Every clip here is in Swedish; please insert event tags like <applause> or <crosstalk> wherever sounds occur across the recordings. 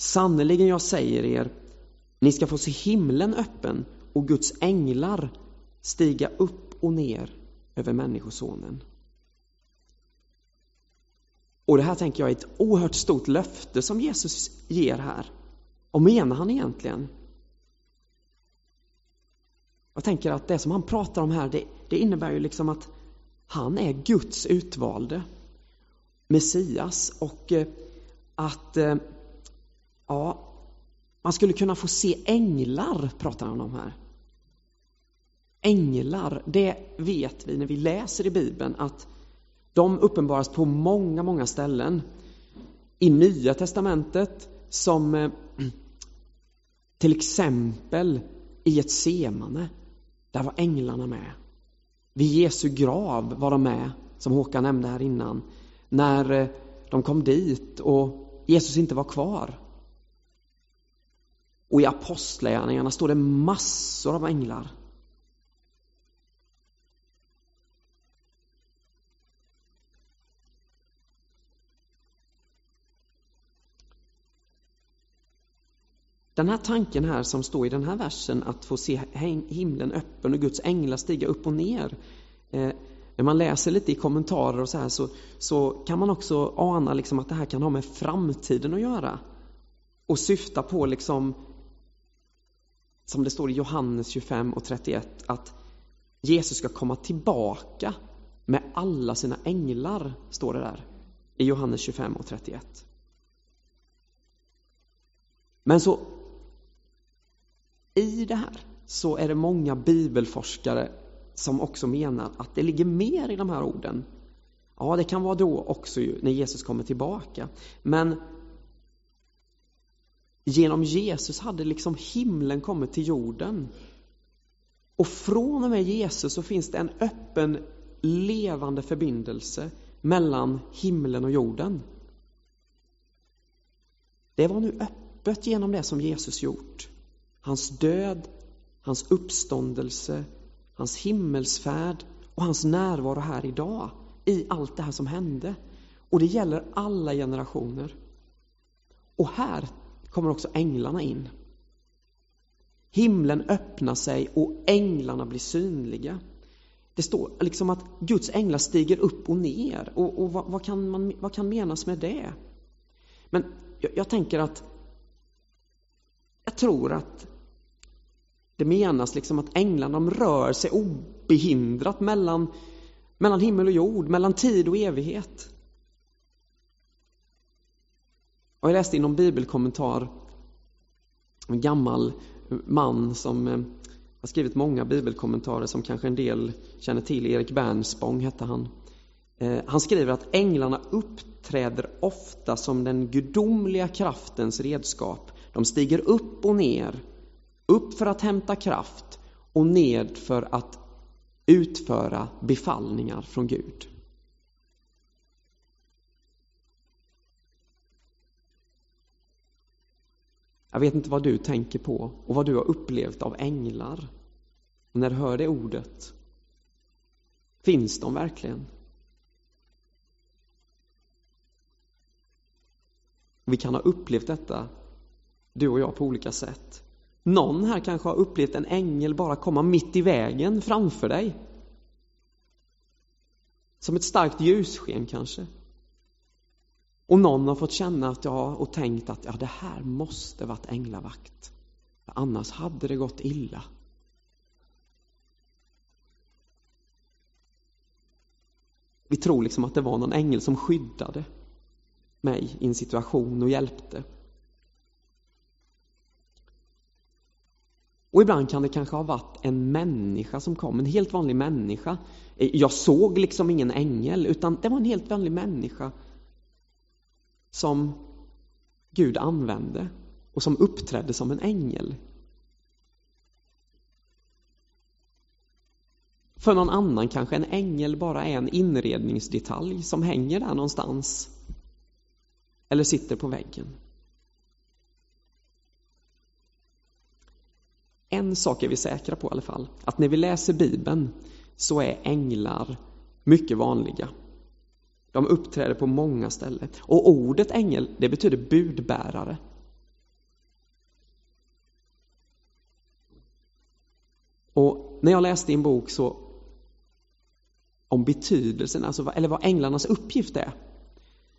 Sannerligen, jag säger er, ni ska få se himlen öppen och Guds änglar stiga upp och ner över Människosonen. Och det här tänker jag är ett oerhört stort löfte som Jesus ger här. Vad menar han egentligen? Jag tänker att det som han pratar om här, det, det innebär ju liksom att han är Guds utvalde Messias och eh, att eh, ja, man skulle kunna få se änglar, pratar han om här. Änglar, det vet vi när vi läser i Bibeln att de uppenbaras på många, många ställen. I Nya Testamentet som eh, till exempel i ett semane, där var änglarna med. Vid Jesu grav var de med, som Håkan nämnde här innan, när eh, de kom dit och Jesus inte var kvar. Och i Apostlagärningarna står det massor av änglar. Den här tanken här som står i den här versen, att få se himlen öppen och Guds änglar stiga upp och ner. Eh, när man läser lite i kommentarer och så här så, så kan man också ana liksom att det här kan ha med framtiden att göra. Och syfta på liksom, som det står i Johannes 25 och 31, att Jesus ska komma tillbaka med alla sina änglar, står det där i Johannes 25 och 31. Men så i det här så är det många bibelforskare som också menar att det ligger mer i de här orden. Ja, det kan vara då också när Jesus kommer tillbaka. Men genom Jesus hade liksom himlen kommit till jorden. Och från och med Jesus så finns det en öppen, levande förbindelse mellan himlen och jorden. Det var nu öppet genom det som Jesus gjort. Hans död, hans uppståndelse, hans himmelsfärd och hans närvaro här idag i allt det här som hände. Och det gäller alla generationer. Och här kommer också änglarna in. Himlen öppnar sig och änglarna blir synliga. Det står liksom att Guds änglar stiger upp och ner. Och, och vad, vad, kan man, vad kan menas med det? Men jag, jag tänker att jag tror att det menas liksom att änglarna de rör sig obehindrat mellan, mellan himmel och jord, mellan tid och evighet. Och jag läste i någon bibelkommentar en gammal man som eh, har skrivit många bibelkommentarer som kanske en del känner till. Erik Bernspång hette han. Eh, han skriver att änglarna uppträder ofta som den gudomliga kraftens redskap. De stiger upp och ner upp för att hämta kraft och ned för att utföra befallningar från Gud. Jag vet inte vad du tänker på och vad du har upplevt av änglar. Och när du hör det ordet, finns de verkligen? Vi kan ha upplevt detta, du och jag, på olika sätt. Någon här kanske har upplevt en ängel bara komma mitt i vägen framför dig. Som ett starkt ljussken kanske. Och någon har fått känna att, ja, och tänkt att ja, det här måste varit änglavakt. Annars hade det gått illa. Vi tror liksom att det var någon ängel som skyddade mig i en situation och hjälpte. Och ibland kan det kanske ha varit en människa som kom, en helt vanlig människa. Jag såg liksom ingen ängel, utan det var en helt vanlig människa som Gud använde och som uppträdde som en ängel. För någon annan kanske en ängel bara är en inredningsdetalj som hänger där någonstans. Eller sitter på väggen. En sak är vi säkra på i alla fall, att när vi läser Bibeln så är änglar mycket vanliga. De uppträder på många ställen. Och ordet ängel, det betyder budbärare. Och när jag läste en bok så om betydelsen, alltså, eller vad änglarnas uppgift är,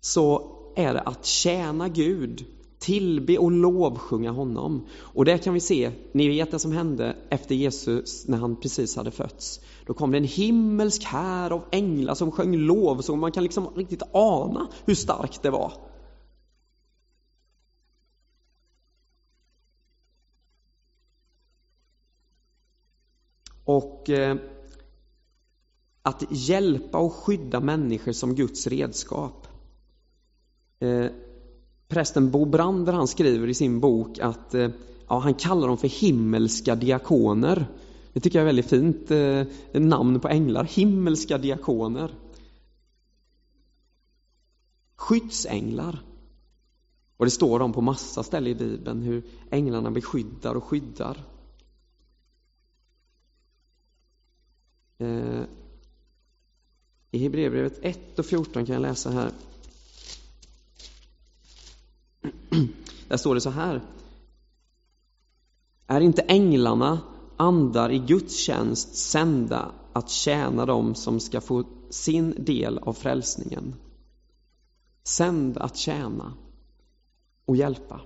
så är det att tjäna Gud tillbe och lovsjunga honom. Och det kan vi se, ni vet det som hände efter Jesus när han precis hade fötts. Då kom det en himmelsk här av änglar som sjöng lov, så man kan liksom riktigt ana hur starkt det var. Och eh, att hjälpa och skydda människor som Guds redskap. Eh, prästen Bo Brander han skriver i sin bok att eh, ja, han kallar dem för himmelska diakoner. Det tycker jag är väldigt fint eh, namn på änglar, himmelska diakoner. Skyddsänglar. Och det står om på massa ställen i Bibeln hur änglarna beskyddar och skyddar. Eh, I Hebreerbrevet 1 och 14 kan jag läsa här. <clears throat> Där står det så här. Är inte änglarna andar i Guds tjänst sända att tjäna dem som ska få sin del av frälsningen? Sänd att tjäna och hjälpa.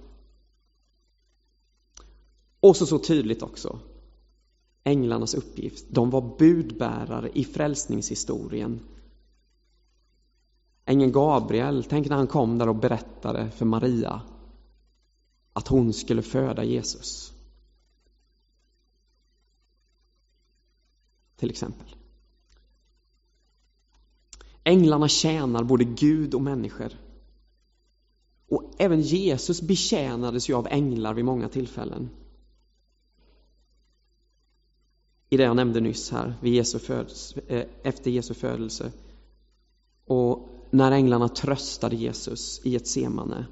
Och så, så tydligt också, änglarnas uppgift. De var budbärare i frälsningshistorien. Ängeln Gabriel, tänk när han kom där och berättade för Maria att hon skulle föda Jesus. Till exempel. Änglarna tjänar både Gud och människor. Och även Jesus betjänades ju av änglar vid många tillfällen i det jag nämnde nyss här, vid Jesu födelse, eh, efter Jesu födelse. Och när änglarna tröstade Jesus i ett semane.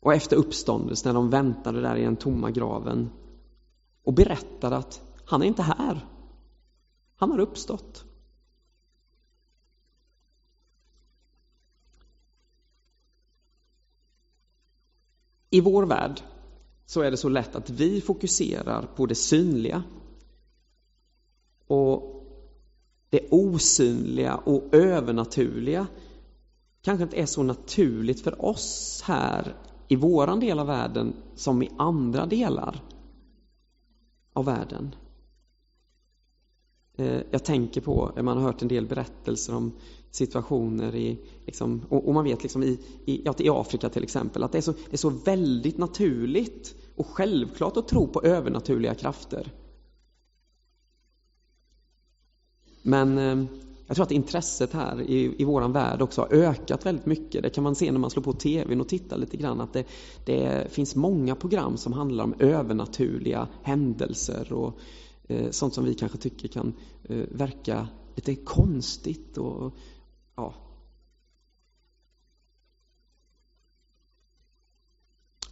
Och efter uppståndelsen, när de väntade där i den tomma graven och berättade att han är inte här. Han har uppstått. I vår värld så är det så lätt att vi fokuserar på det synliga. Och det osynliga och övernaturliga kanske inte är så naturligt för oss här i våran del av världen som i andra delar av världen. Eh, jag tänker på, man har hört en del berättelser om situationer i, liksom, och, man vet liksom i, i, ja, i Afrika till exempel, att det är, så, det är så väldigt naturligt och självklart att tro på övernaturliga krafter. Men eh, jag tror att intresset här i, i vår värld också har ökat väldigt mycket. Det kan man se när man slår på TVn och tittar lite grann att det, det finns många program som handlar om övernaturliga händelser och eh, sånt som vi kanske tycker kan eh, verka lite konstigt och ja.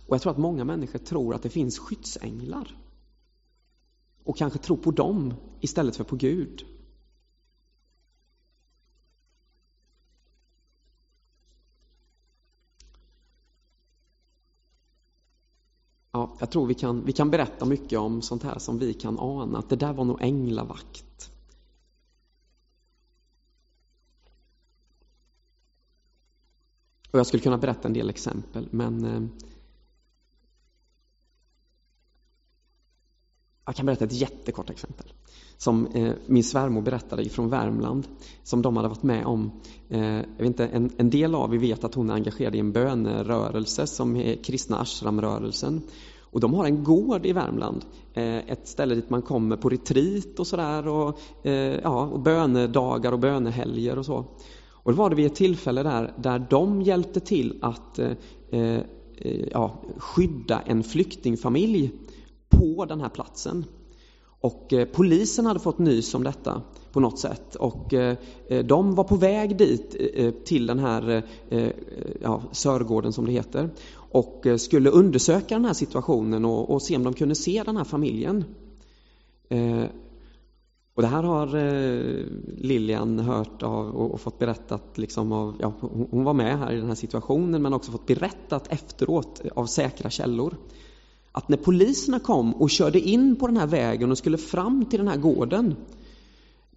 Och jag tror att många människor tror att det finns skyddsänglar och kanske tror på dem istället för på Gud. Ja, jag tror vi kan, vi kan berätta mycket om sånt här som vi kan ana, att det där var nog änglavakt. Och jag skulle kunna berätta en del exempel, men eh, jag kan berätta ett jättekort exempel som eh, min svärmor berättade från Värmland som de hade varit med om. Eh, jag vet inte, en, en, del av er vet att hon är engagerad i en bönerörelse som är kristna ashramrörelsen. Och de har en gård i Värmland, eh, ett ställe dit man kommer på retreat och sådär och, eh, ja, och bönedagar och bönehelger och så. Och det var det vid ett tillfälle där, där de hjälpte till att eh, eh, ja, skydda en flyktingfamilj på den här platsen. Och eh, polisen hade fått nys om detta på något sätt och eh, eh de var på väg dit eh, eh till den här eh, ja, Sörgården som det heter och skulle undersöka den här situationen och, och se om de kunde se den här familjen. Och det här har Lilian hört av och, och fått berättat, liksom av, ja, hon var med här i den här situationen men också fått berättat efteråt av säkra källor att när poliserna kom och körde in på den här vägen och skulle fram till den här gården,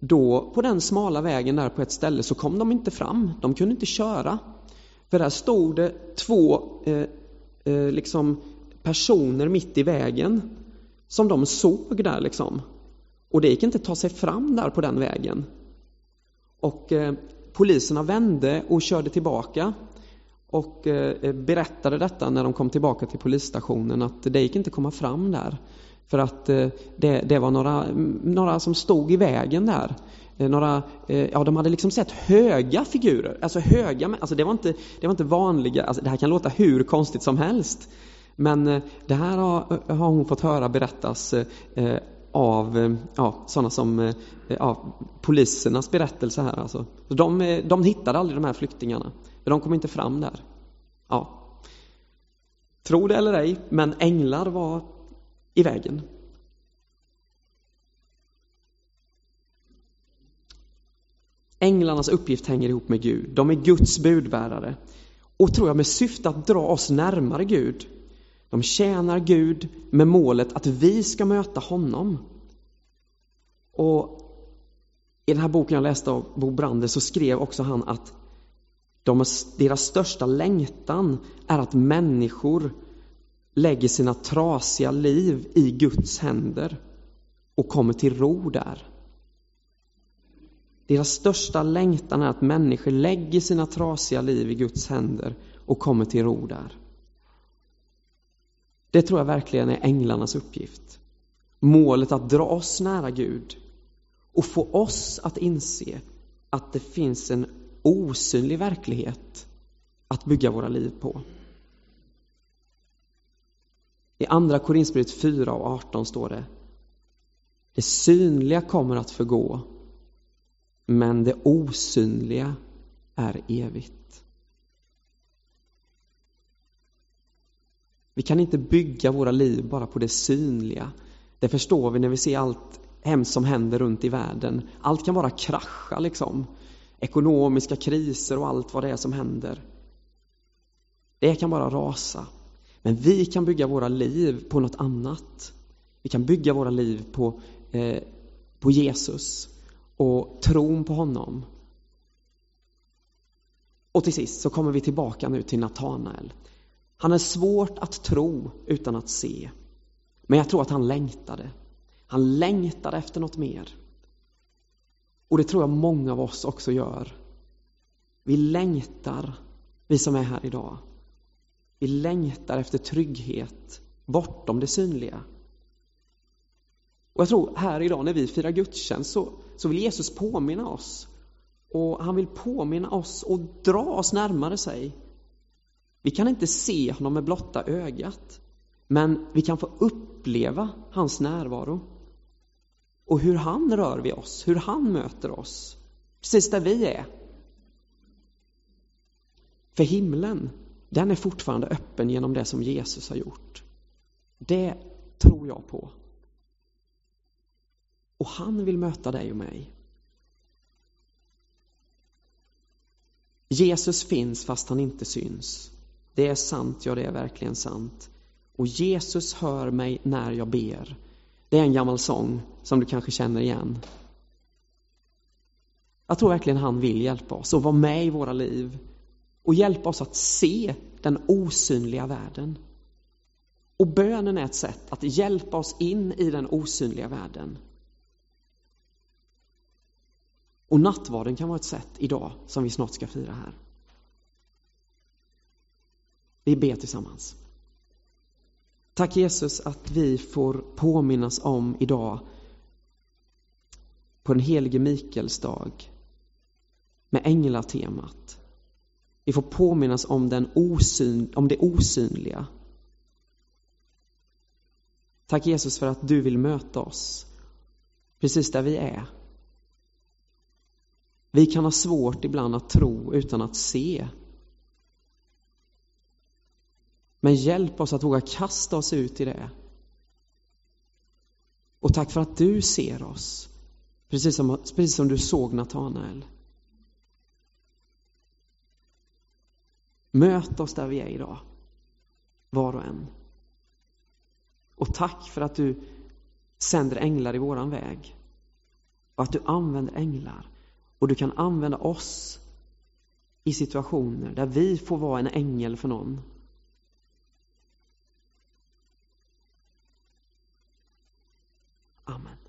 då på den smala vägen där på ett ställe så kom de inte fram, de kunde inte köra. För där stod det två eh, eh, liksom personer mitt i vägen som de såg där liksom. Och det gick inte att ta sig fram där på den vägen. Och eh, poliserna vände och körde tillbaka och eh, eh, berättade detta när de kom tillbaka till polisstationen att det gick inte att komma fram där. För att eh, det, det var några, några som stod i vägen där. Några, ja, de hade liksom sett höga figurer, alltså höga, alltså det var inte, det var inte vanliga, alltså det här kan låta hur konstigt som helst. Men det här har, har hon fått höra berättas av ja, sådana som ja, polisernas berättelse här. Alltså. De, de hittade aldrig de här flyktingarna. För de kom inte fram där. Ja. Tro det eller ej, men änglar var i vägen. Änglarnas uppgift hänger ihop med Gud. De är Guds budbärare. Och tror jag med syfte att dra oss närmare Gud. De tjänar Gud med målet att vi ska möta honom. Och i den här boken jag läste av Bo Brander så skrev också han att de, deras största längtan är att människor lägger sina trasiga liv i Guds händer och kommer till ro där. Deras största längtan är att människor lägger sina trasiga liv i Guds händer och kommer till ro där. Det tror jag verkligen är änglarnas uppgift. Målet att dra oss nära Gud och få oss att inse att det finns en osynlig verklighet att bygga våra liv på. I Andra Korinthierbrevet 4 och 18 står det Det synliga kommer att förgå men det osynliga är evigt. Vi kan inte bygga våra liv bara på det synliga. Det förstår vi när vi ser allt hemskt som händer runt i världen. Allt kan bara krascha liksom ekonomiska kriser och allt vad det är som händer. Det kan bara rasa. Men vi kan bygga våra liv på något annat. Vi kan bygga våra liv på, eh, på Jesus och tron på honom. Och till sist så kommer vi tillbaka nu till Natanael. Han är svårt att tro utan att se. Men jag tror att han längtade. Han längtade efter något mer. Och det tror jag många av oss också gör. Vi längtar, vi som är här idag. Vi längtar efter trygghet bortom det synliga. Och jag tror här idag när vi firar gudstjänst så, så vill Jesus påminna oss. Och han vill påminna oss och dra oss närmare sig. Vi kan inte se honom med blotta ögat. Men vi kan få uppleva hans närvaro och hur han rör vid oss, hur han möter oss. Precis där vi är. För himlen, den är fortfarande öppen genom det som Jesus har gjort. Det tror jag på. Och han vill möta dig och mig. Jesus finns fast han inte syns. Det är sant, ja det är verkligen sant. Och Jesus hör mig när jag ber. Det är en gammal sång som du kanske känner igen. Jag tror verkligen han vill hjälpa oss och vara med i våra liv och hjälpa oss att se den osynliga världen. Och bönen är ett sätt att hjälpa oss in i den osynliga världen. Och nattvarden kan vara ett sätt idag som vi snart ska fira här. Vi ber tillsammans. Tack Jesus att vi får påminnas om idag på den helige Mikaels dag med änglatemat. Vi får påminnas om, den osyn, om det osynliga. Tack Jesus för att du vill möta oss precis där vi är. Vi kan ha svårt ibland att tro utan att se men hjälp oss att våga kasta oss ut i det. Och tack för att du ser oss, precis som, precis som du såg Natanael. Möt oss där vi är idag, var och en. Och tack för att du sänder änglar i våran väg. Och att du använder änglar. Och du kan använda oss i situationer där vi får vara en ängel för någon. Amen.